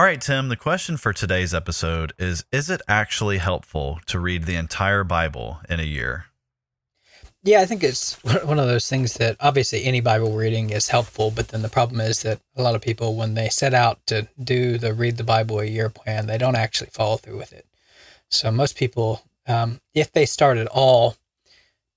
All right, Tim, the question for today's episode is Is it actually helpful to read the entire Bible in a year? Yeah, I think it's one of those things that obviously any Bible reading is helpful, but then the problem is that a lot of people, when they set out to do the read the Bible a year plan, they don't actually follow through with it. So most people, um, if they start at all,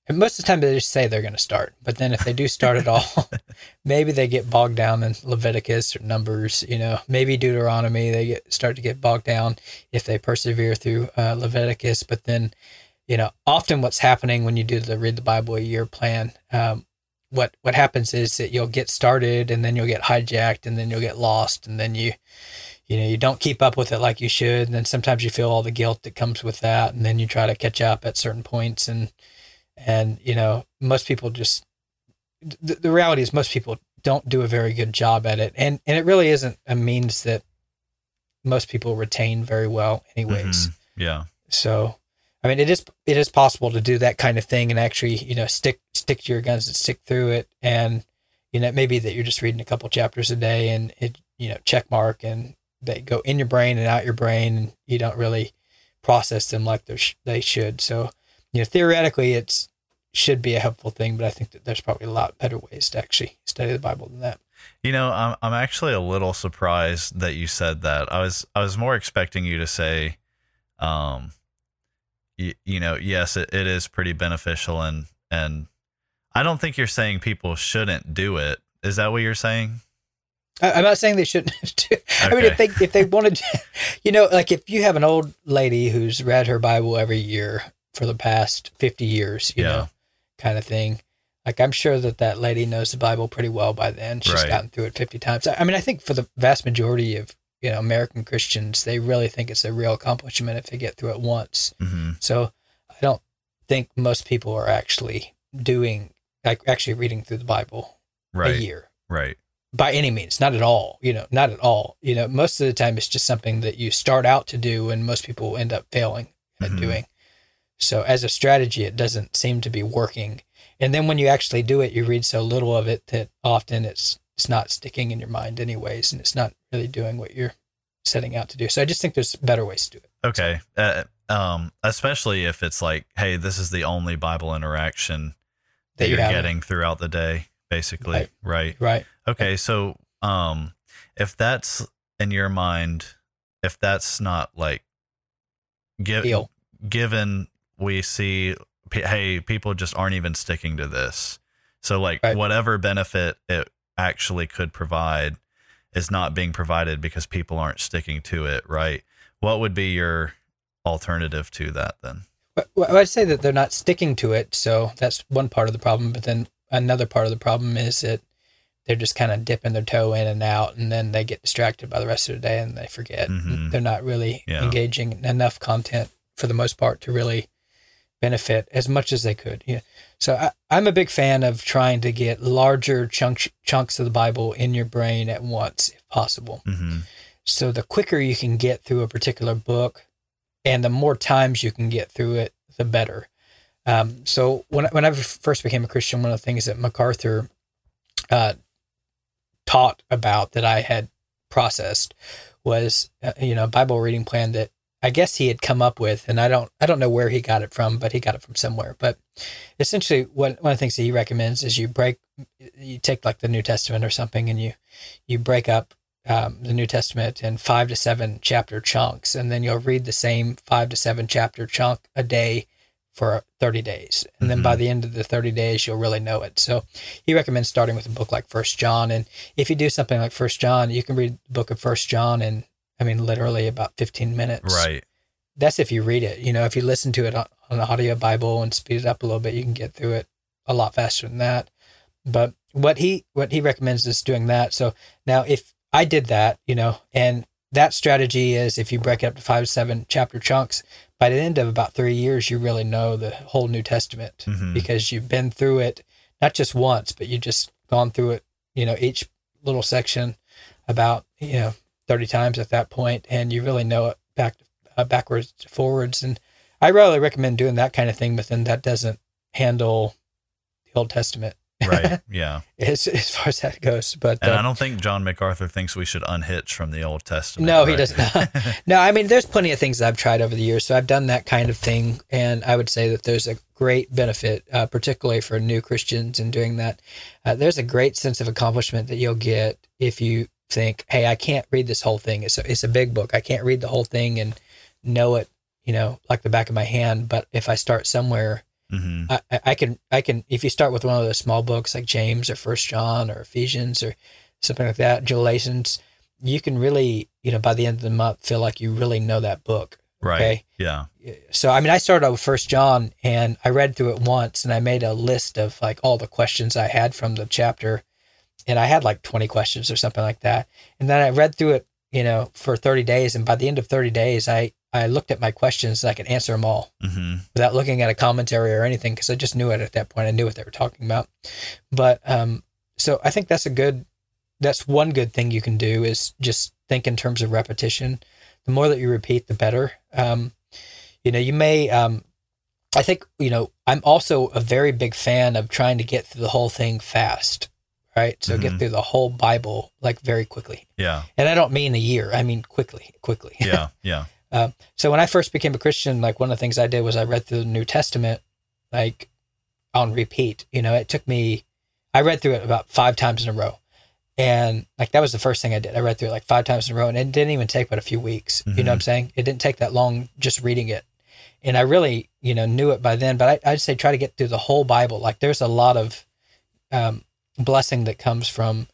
and most of the time they just say they're going to start, but then if they do start at all, maybe they get bogged down in Leviticus or Numbers. You know, maybe Deuteronomy. They get start to get bogged down if they persevere through uh, Leviticus. But then, you know, often what's happening when you do the read the Bible a year plan, um, what what happens is that you'll get started and then you'll get hijacked and then you'll get lost and then you you know you don't keep up with it like you should and then sometimes you feel all the guilt that comes with that and then you try to catch up at certain points and and you know most people just the, the reality is most people don't do a very good job at it and and it really isn't a means that most people retain very well anyways Mhm. Yeah. so i mean it is it is possible to do that kind of thing and actually you know stick stick to your guns and stick through it and you know maybe that you're just reading a couple chapters a day and it you know check mark and they go in your brain and out your brain and you don't really process them like they sh- they should so you know theoretically it's should be a helpful thing but i think that there's probably a lot better ways to actually study the bible than that You know, I'm I'm actually a little surprised that you said that. I was I was more expecting you to say, um, you, you know, yes, it, it is pretty beneficial, and and I don't think you're saying people shouldn't do it. Is that what you're saying? I- I'm not saying they shouldn't. do- I mean, if they if they wanted, to, you know, like if you have an old lady who's read her Bible every year for the past fifty years, you Yeah. know, kind of thing. Like I'm sure that that lady knows the Bible pretty well by then. She's Right. gotten through it fifty times. I mean, I think for the vast majority of you know American Christians, they really think it's a real accomplishment if they get through it once. hmm So I don't think most people are actually doing like actually reading through the Bible Right. a year Right. by any means not at all you know not at all you know most of the time it's just something that you start out to do and most people end up failing at Mhm. doing so as a strategy it doesn't seem to be working and then when you actually do it you read so little of it that often it's it's not sticking in your mind anyways and it's not really doing what you're setting out to do so i just think there's better ways to do it Okay. Uh, um, especially if it's like, hey, this is the only Bible interaction that, That you're getting throughout the day, basically. Right. right. right Okay, so um if that's in your mind, if that's not like give, given we see hey, people just aren't even sticking to this. So like Right. whatever benefit it actually could provide is not being provided because people aren't sticking to it, right? What would be your alternative to that then? Well, I'd say that they're not sticking to it, so that's one part of the problem. But then another part of the problem is that they're just kind of dipping their toe in and out, and then they get distracted by the rest of the day and they forget. Mhm. They're not really Yeah. engaging enough content for the most part to really benefit as much as they could. Yeah. So I, I'm a big fan of trying to get larger chunks chunks of the Bible in your brain at once, if possible. Mhm. So the quicker you can get through a particular book, and the more times you can get through it, the better. Um, so when when I first became a Christian, one of the things that MacArthur uh, taught about that I had processed was uh, you know a Bible reading plan that I guess he had come up with, and I don't I don't know where he got it from, but he got it from somewhere. But essentially, one one of the things that he recommends is you break, you take like the New Testament or something, and you you break up um, the New Testament in five to seven chapter chunks, and then you'll read the same five to seven chapter chunk a day for 30 days and then mm-hmm. by the end of the 30 days you'll really know it so he recommends starting with a book like first john and if you do something like first john you can read the book of first john in i mean literally about 15 minutes. Right. That's if you read it. You know if you listen to it on, an audio bible and speed it up a little bit you can get through it a lot faster than that. But what he what he recommends is doing that. So now if i did that you know and that strategy is if you break it up to five seven chapter chunks by the end of about three years you really know the whole new testament mm-hmm. because you've been through it not just once but you've just gone through it you know each little section about you know 30 times at that point and you really know it back uh, backwards to forwards and i really recommend doing that kind of thing but then that doesn't handle the old testament right. Yeah. as, as far as that goes. But and uh, I don't think John MacArthur thinks we should unhitch from the Old Testament. No, right? he does not. no, I mean, there's plenty of things I've tried over the years. So I've done that kind of thing. And I would say that there's a great benefit, uh, particularly for new Christians in doing that. Uh, there's a great sense of accomplishment that you'll get if you think, hey, I can't read this whole thing. It's a, it's a big book. I can't read the whole thing and know it, you know, like the back of my hand. But if I start somewhere, Mm-hmm. I, I can I can if you start with one of those small books like James or First John or Ephesians or something like that, Galatians, you can really you know by the end of the month feel like you really know that book. Right. Okay? Yeah. So I mean, I started out with First John and I read through it once and I made a list of like all the questions I had from the chapter, and I had like twenty questions or something like that, and then I read through it you know for thirty days, and by the end of thirty days, I I looked at my questions and I could answer them all mm-hmm. without looking at a commentary or anything because I just knew it at that point. I knew what they were talking about. But um, so I think that's a good, that's one good thing you can do is just think in terms of repetition. The more that you repeat, the better. Um, you know, you may, um, I think, you know, I'm also a very big fan of trying to get through the whole thing fast right? So mm-hmm. get through the whole Bible like very quickly. Yeah. And I don't mean a year. I mean quickly, quickly. Yeah. Yeah. Uh, so when I first became a Christian, like one of the things I did was I read through the New Testament, like on repeat. You know, it took me, I read through it about five times in a row. And like that was the first thing I did. I read through it like five times in a row and it didn't even take but a few weeks. Mm-hmm. You know what I'm mm-hmm. saying? It didn't take that long just reading it. And I really, you know, knew it by then, but I, would say try to get through the whole Bible. Like there's a lot of um, blessing that comes from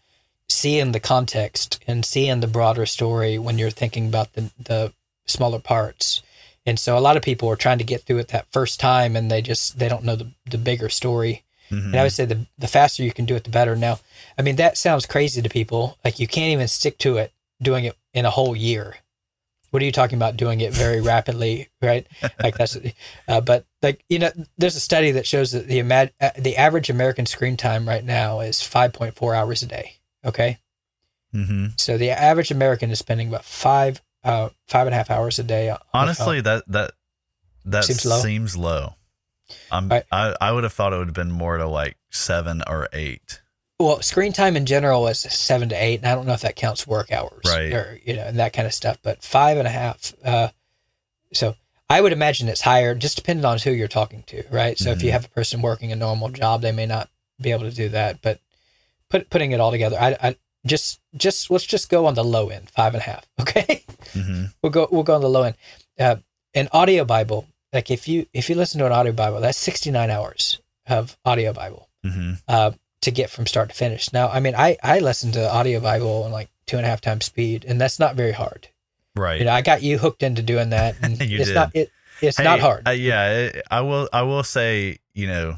seeing the context and seeing the broader story when you're thinking about the, the smaller parts. And so a lot of people are trying to get through it that first time and they just they don't know the, the bigger story. Mm-hmm. And I would say the the faster you can do it the better. Now, I mean that sounds crazy to people. Like you can't even stick to it doing it in a whole year. What are you talking about doing it very rapidly, right? Like that's uh, but like you know there's a study that shows that the uh, the average American screen time right now is 5.4 hours a day, okay? Mm-hmm. So the average American is spending about five uh, five and a half hours a day. Honestly, that that that seems low. Seems low. Right. I I would have thought it would have been more to like seven or eight. Well, screen time in general is seven to eight, and I don't know if that counts work hours, right? Or you know, and that kind of stuff. But five and a half. Uh, so I would imagine it's higher, just depending on who you're talking to, right? So mm-hmm. if you mm-hmm. have a person working a normal job, they may not be able to do that. But put, putting it all together, I, I just just let's just go on the low end, five and a half. Okay, mm-hmm. we'll go we'll go on the low end. Uh, an audio Bible, like if you if you listen to an audio Bible, that's sixty nine hours of audio Bible mm-hmm. uh, to get from start to finish. Now, I mean, I I listen to audio Bible in like two and a half times speed, and that's not very hard. Right. You know, I got you hooked into doing that, and it's did. not it. It's hey, not hard. Uh, yeah, it, I will. I will say, you know,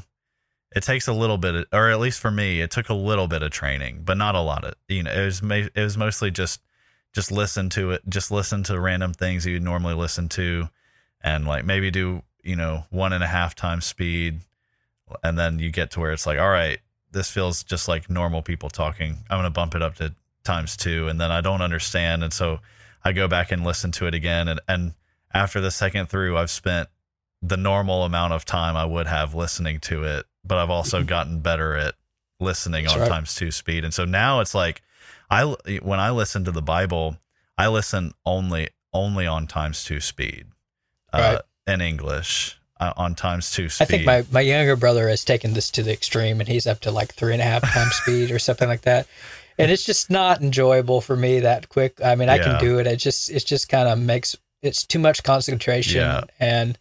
it takes a little bit, of, or at least for me, it took a little bit of training, but not a lot of. You know, it was it was mostly just just listen to it, just listen to random things you would normally listen to, and like maybe do you know one and a half times speed, and then you get to where it's like, all right, this feels just like normal people talking. I'm gonna bump it up to times two, and then I don't understand, and so I go back and listen to it again, and and after the second through, I've spent the normal amount of time I would have listening to it, but I've also gotten better at listening That's on right. times two speed. And so now it's like I when I listen to the Bible, I listen only only on times two speed uh, in English uh, on times two speed. I think my, my younger brother has taken this to the extreme and he's up to like three and a half times speed or something like that. And it's just not enjoyable for me that quick. I mean, I Yeah. can do it. It just, it just kind of makes, it's too much concentration. Yeah. And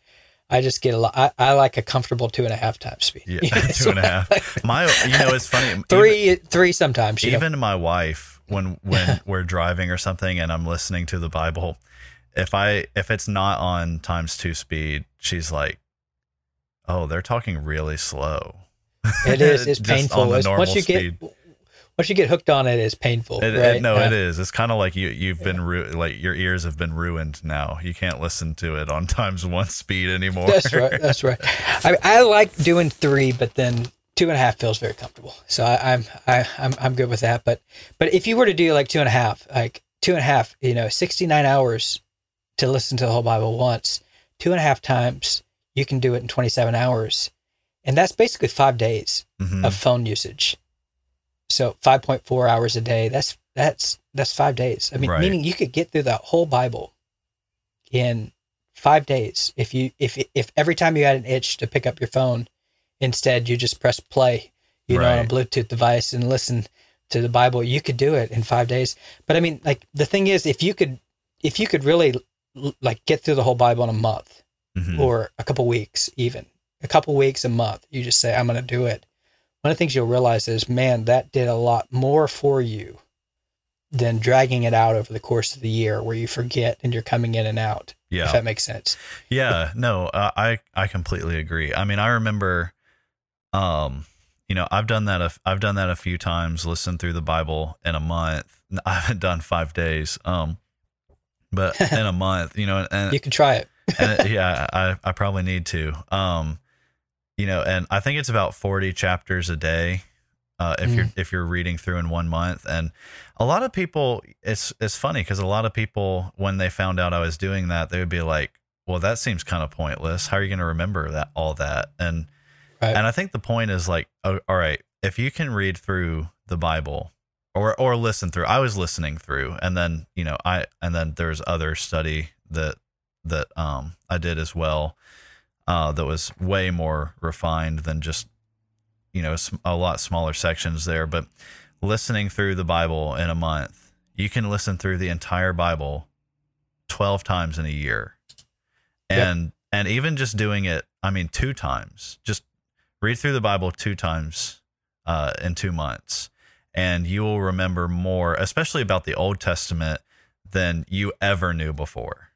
I just get a lot, I, I like a comfortable two and a half times speed. yeah, two and a half. like. My, you know, it's funny. even- three, three sometimes. You know? even my wife when when we're driving or something and i'm listening to the bible if i if it's not on times two speed she's like oh they're talking really slow It is. It's painful. on the It's- once you speed. get once you get hooked on it, it's painful. It- right? it- no Uh, it is it's kind of like you you've been ru- like your ears have been ruined now you can't listen to it on times one speed anymore That's right. That's right. I, I like doing three, but then two and a half feels very comfortable. So I, I'm I, I'm I'm good with that. But but if you were to do like two and a half, like two and a half, you know, 69 hours to listen to the whole Bible once, two and a half times, you can do it in 27 hours, and that's basically five days Mhm. of phone usage. So 5.4 hours a day. That's that's that's five days. I mean, Right. meaning you could get through the whole Bible in five days if you if if every time you had an itch to pick up your phone, instead you just press play, you know, on a Bluetooth device and listen to the Bible. You could do it in five days. But I mean, like the thing is, if you could if you could really like get through the whole Bible in a month Mhm. or a couple weeks, even a couple weeks, a month, you just say, I'm going to do it. One of the things you'll realize is, man, that did a lot more for you than dragging it out over the course of the year where you forget and you're coming in and out. yeah If that makes sense. Yeah, no, uh, I I completely agree. I mean, I remember, um, you know, I've done that. A, I've done that a few times. Listened through the Bible in a month. I haven't done five days. Um, but in a month, you know, and, You can try it. And yeah, I I probably need to. Um, you know, and I think it's about forty chapters a day. Uh, if you're if you're reading through in one month, and a lot of people, it's it's funny because a lot of people when they found out I was doing that, they would be like, "Well, that seems kind of pointless. How are you going to remember that all that?" And Right. and I think the point is like, oh, all right, if you can read through the Bible or or listen through, I was listening through, and then you know I and then there's other study that that um I did as well, uh, that was way more refined than just you know a lot smaller sections there, but listening through the Bible in a month, you can listen through the entire Bible twelve times in a year, Yep. and and even just doing it, I mean, two times, just read through the Bible two times uh, in two months, and you will remember more, especially about the Old Testament, than you ever knew before.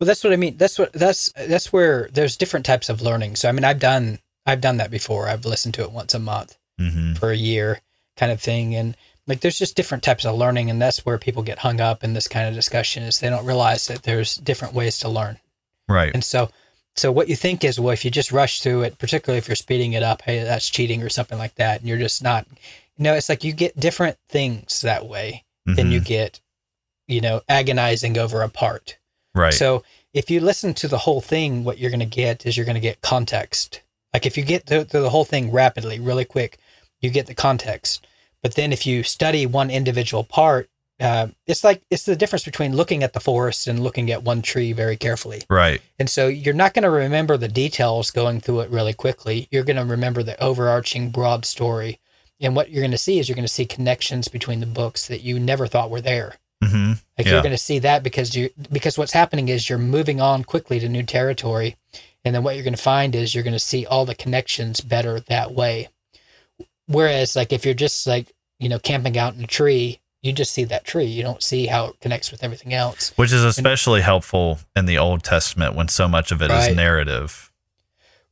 Well, that's what I mean. That's what that's that's where there's different types of learning. So I mean, I've done I've done that before. I've listened to it once a month Mm-hmm. for a year, kind of thing, and like there's just different types of learning, and that's where people get hung up in this kind of discussion is they don't realize that there's different ways to learn. Right. And so, so what you think is, well, if you just rush through it, particularly if you're speeding it up, hey, that's cheating or something like that, and you're just not, you know, it's like you get different things that way than you Mhm. get, you know, agonizing over a part. Right. So if you listen to the whole thing, what you're going to get is you're going to get context. Like if you get through, through the whole thing rapidly, really quick, you get the context. But then if you study one individual part, uh, it's like it's the difference between looking at the forest and looking at one tree very carefully. right. And so you're not going to remember the details going through it really quickly. You're going to remember the overarching broad story. And what you're going to see is you're going to see connections between the books that you never thought were there. Mm-hmm. Like Yeah. you're going to see that because you because what's happening is you're moving on quickly to new territory, and then what you're going to find is you're going to see all the connections better that way. Whereas, like if you're just like you know camping out in a tree, you just see that tree. You don't see how it connects with everything else. Which is especially helpful in the Old Testament when so much of it is Right. narrative.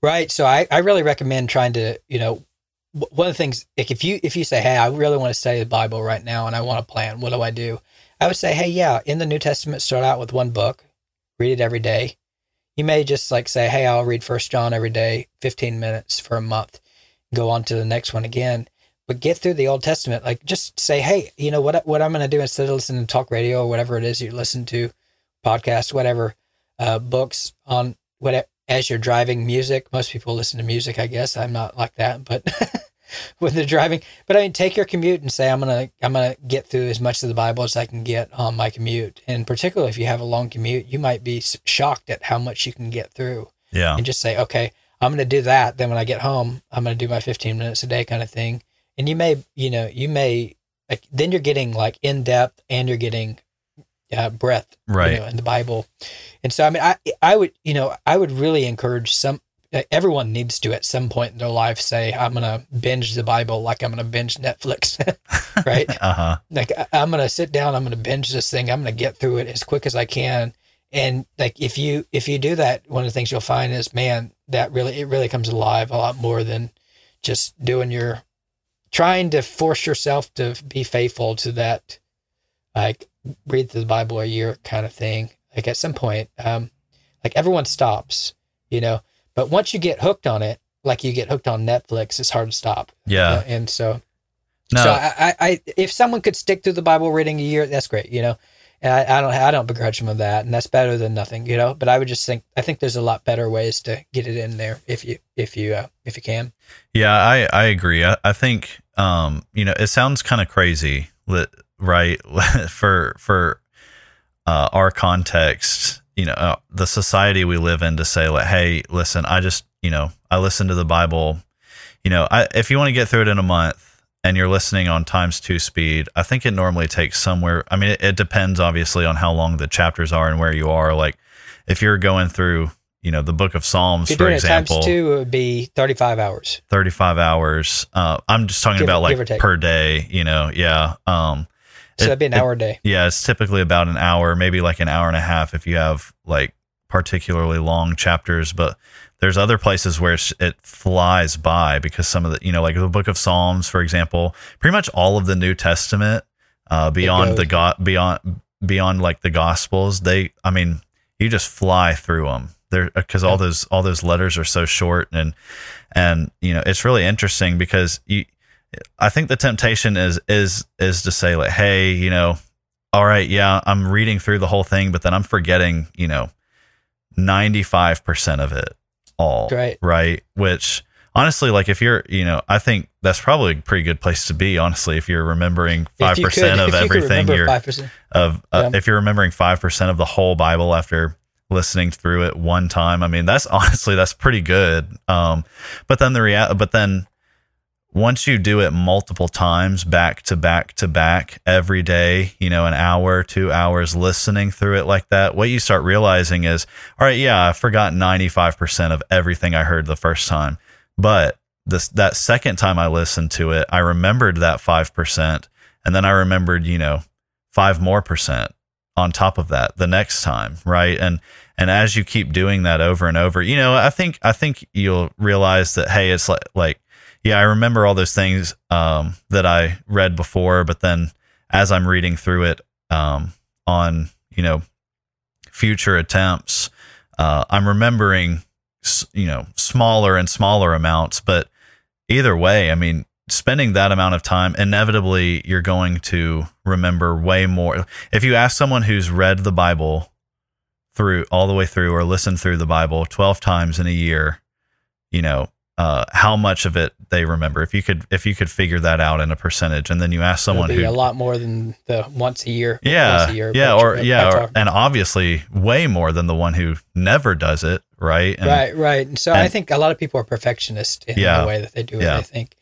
Right. So I, I really recommend trying to, you know, one of the things, like if you, if you say, Hey, I really want to study the Bible right now and I want to plan, what do I do? I would say, Hey, yeah, in the New Testament, start out with one book, read it every day. You may just like say, Hey, I'll read first John every day, 15 minutes for a month, go on to the next one again, but get through the Old Testament. Like just say, Hey, you know what, what I'm going to do instead of listening to talk radio or whatever it is you listen to podcasts, whatever, uh, books on what as you're driving music. Most people listen to music, I guess. I'm not like that, but when they're driving. But I mean, take your commute and say, I'm gonna I'm gonna get through as much of the Bible as I can get on my commute. And particularly if you have a long commute, you might be shocked at how much you can get through. Yeah. And just say, okay, I'm gonna do that. Then when I get home, I'm gonna do my 15 minutes a day kind of thing. And you may, you know, you may like then you're getting like in depth and you're getting uh, breadth Right. you know, in the Bible. And so, I mean, I, I would, you know, I would really encourage some, everyone needs to at some point in their life say, I'm going to binge the Bible like I'm going to binge Netflix, right? Uh huh. like I- I'm going to sit down, I'm going to binge this thing, I'm going to get through it as quick as I can. And like, if you, if you do that, one of the things you'll find is, man, that really, it really comes alive a lot more than just doing your, trying to force yourself to be faithful to that, like read through the Bible a year kind of thing. Like at some point, um, like everyone stops, you know, but once you get hooked on it, like you get hooked on Netflix, it's hard to stop. Yeah. Uh, and so, No. so I, I, I, if someone could stick through the Bible reading a year, that's great, you know. And I, I don't, I don't begrudge them of that, and that's better than nothing, you know. But I would just think, I think there's a lot better ways to get it in there if you, if you, uh, if you can. Yeah, I, I agree. I, I think um, you know, it sounds kind of crazy, right? for for uh, our context, you know, uh, the society we live in to say like, hey, listen, I just, you know, I listen to the Bible. You know, I, if you want to get through it in a month and you're listening on times two speed, I think it normally takes somewhere. I mean, it, it depends obviously on how long the chapters are and where you are. Like, if you're going through, you know, the Book of Psalms, for example, times two, it would be 35 hours. 35 hours. Uh, I'm just talking Give- about like per day, you know. Yeah. Um, So it- that'd be an it- hour a day. yeah, it's typically about an hour, maybe like an hour and a half if you have like particularly long chapters. But there's other places where it flies by because some of the, you know, like the book of Psalms, for example, pretty much all of the New Testament, uh, beyond the. God, beyond, beyond like the Gospels, they, I mean, you just fly through them. There, because all those all those letters are so short, and and you know it's really interesting because you, I think the temptation is is is to say like, hey, you know, all right, yeah, I'm reading through the whole thing, but then I'm forgetting, you know, 95% of it all. Right. Right. Which honestly, like if you're, you know, I think that's probably a pretty good place to be, honestly, if you're remembering 5% you could- of you everything you're, 5%. of, uh, Yeah. if you're remembering 5% of the whole Bible after listening through it one time, I mean, that's honestly, that's pretty good. Um, but then the real, but then once you do it multiple times back to back to back every day, you know, an hour, two hours listening through it like that, what you start realizing is, all right, yeah, I forgot 95% of everything I heard the first time. But this, that second time I listened to it, I remembered that 5%. And then I remembered, you know, five more percent on top of that the next time. Right. And, and as you keep doing that over and over, you know, I think, I think you'll realize that, Hey, it's like, like, yeah, I remember all those things um, that I read before, but then as I'm reading through it um, on you know future attempts, uh, I'm remembering you know smaller and smaller amounts. But either way, I mean, spending that amount of time, inevitably you're going to remember way more. If you ask someone who's read the Bible through all the way through or listened through the Bible 12 times in a year, you know, uh, how much of it they remember. If you could, if you could figure that out in a percentage, and then you ask someone who, a lot more than the once a year. yeah, once a year yeah, or yeah, or, and obviously way more than the one who never does it, right? And, right, right. And so I think a lot of people are perfectionists in Yeah. the way that they do it. Yeah. They think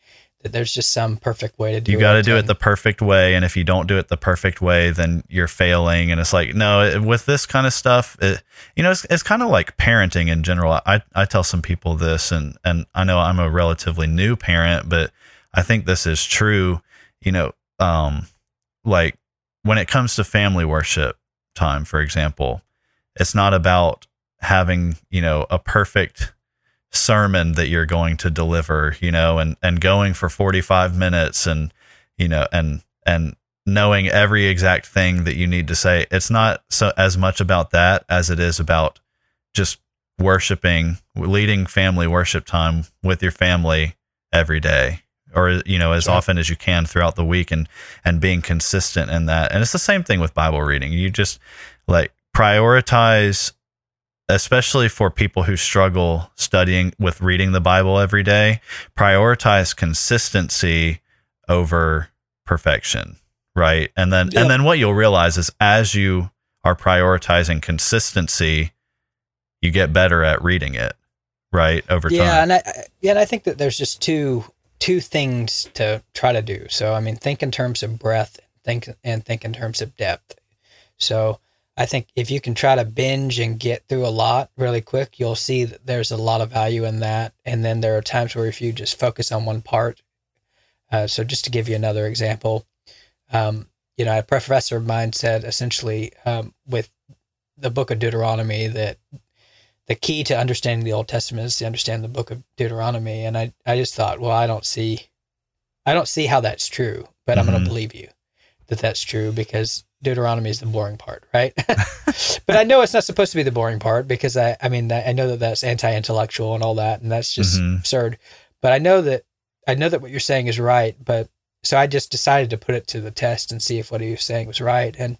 that there's just some perfect way to do you it. got to do it the perfect way and if you don't do it the perfect way then you're failing and it's like no with this kind of stuff it, you know it's, it's kind of like parenting in general I, I tell some people this and and i know i'm a relatively new parent but i think this is true you know um like when it comes to family worship time for example it's not about having you know a perfect sermon that you're going to deliver, you know, and and going for 45 minutes and you know and and knowing every exact thing that you need to say. It's not so as much about that as it is about just worshiping, leading family worship time with your family every day or you know as Sure. often as you can throughout the week and and being consistent in that. And it's the same thing with Bible reading. You just like prioritize especially for people who struggle studying with reading the Bible every day, prioritize consistency over perfection, right? And then Yep. and then what you'll realize is as you are prioritizing consistency, you get better at reading it, right? Over yeah, time. and I, I- yeah, and I think that there's just two two things to try to do. So I mean, think in terms of breadth, think and think in terms of depth. So I think if you can try to binge and get through a lot really quick, you'll see that there's a lot of value in that. And then there are times where if you just focus on one part. Uh, so just to give you another example, um, you know, a professor of mine said essentially um, with the book of Deuteronomy that the key to understanding the Old Testament is to understand the book of Deuteronomy. And I, I just thought, well, I don't see, I don't see how that's true, but I'm going to believe you that that's true because Deuteronomy is the boring part, right? but I know it's not supposed to be the boring part because I, I mean, I know that that's anti-intellectual and all that, and that's just Mhm. absurd. But I know that, I know that what you're saying is right. But so I just decided to put it to the test and see if what he was saying was right. And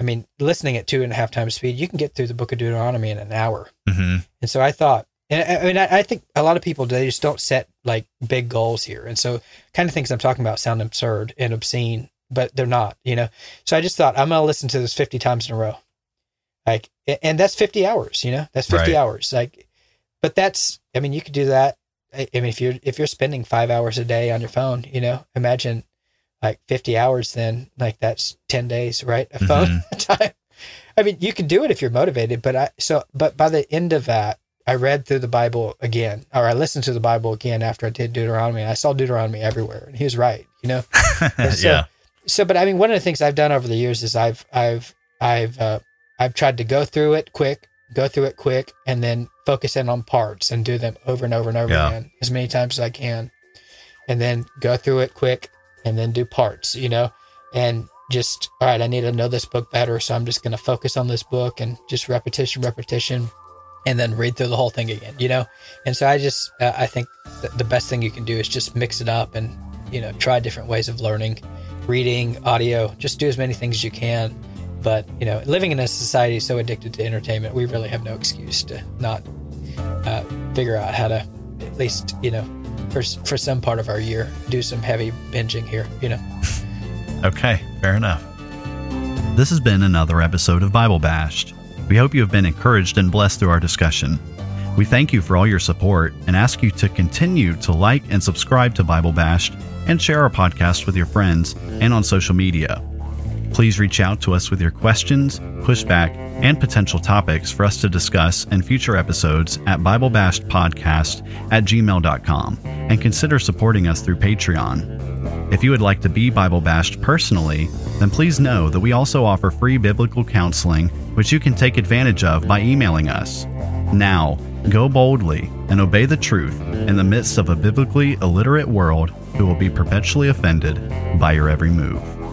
I mean, listening at two and a half times speed, you can get through the book of Deuteronomy in an hour. hmm And so I thought, and I, I mean, I, I think a lot of people they just don't set like big goals here, and so kind of things I'm talking about sound absurd and obscene, but they're not, you know. So I just thought I'm gonna listen to this 50 times in a row, like, and that's 50 hours, you know, that's 50 Right. hours, like, but that's, I mean, you could do that. I, mean, if you're if you're spending five hours a day on your phone, you know, imagine like 50 hours, then like that's 10 days, right? A phone mm-hmm. time. I mean, you can do it if you're motivated, but I so but by the end of that, I read through the Bible again, or I listened to the Bible again after I did Deuteronomy. I saw Deuteronomy everywhere, and he was right, you know. So, yeah. So, but I mean, one of the things I've done over the years is I've I've I've uh, I've tried to go through it quick, go through it quick, and then focus in on parts and do them over and over and over Yeah. again as many times as I can, and then go through it quick, and then do parts, you know, and just all right. I need to know this book better, so I'm just going to focus on this book and just repetition, repetition, and then read through the whole thing again, you know. And so I just uh, I think th- the best thing you can do is just mix it up and you know try different ways of learning reading, audio, just do as many things as you can. But, you know, living in a society so addicted to entertainment, we really have no excuse to not uh, figure out how to, at least, you know, for, for some part of our year, do some heavy binging here, you know. Okay. Fair enough. This has been another episode of Bible Bashed. We hope you have been encouraged and blessed through our discussion. We thank you for all your support and ask you to continue to like and subscribe to Bible Bashed and share our podcast with your friends and on social media. Please reach out to us with your questions, pushback, and potential topics for us to discuss in future episodes at BibleBashedPodcast at gmail.com and consider supporting us through Patreon. If you would like to be Bible bashed personally, then please know that we also offer free biblical counseling, which you can take advantage of by emailing us. Now, go boldly and obey the truth in the midst of a biblically illiterate world who will be perpetually offended by your every move.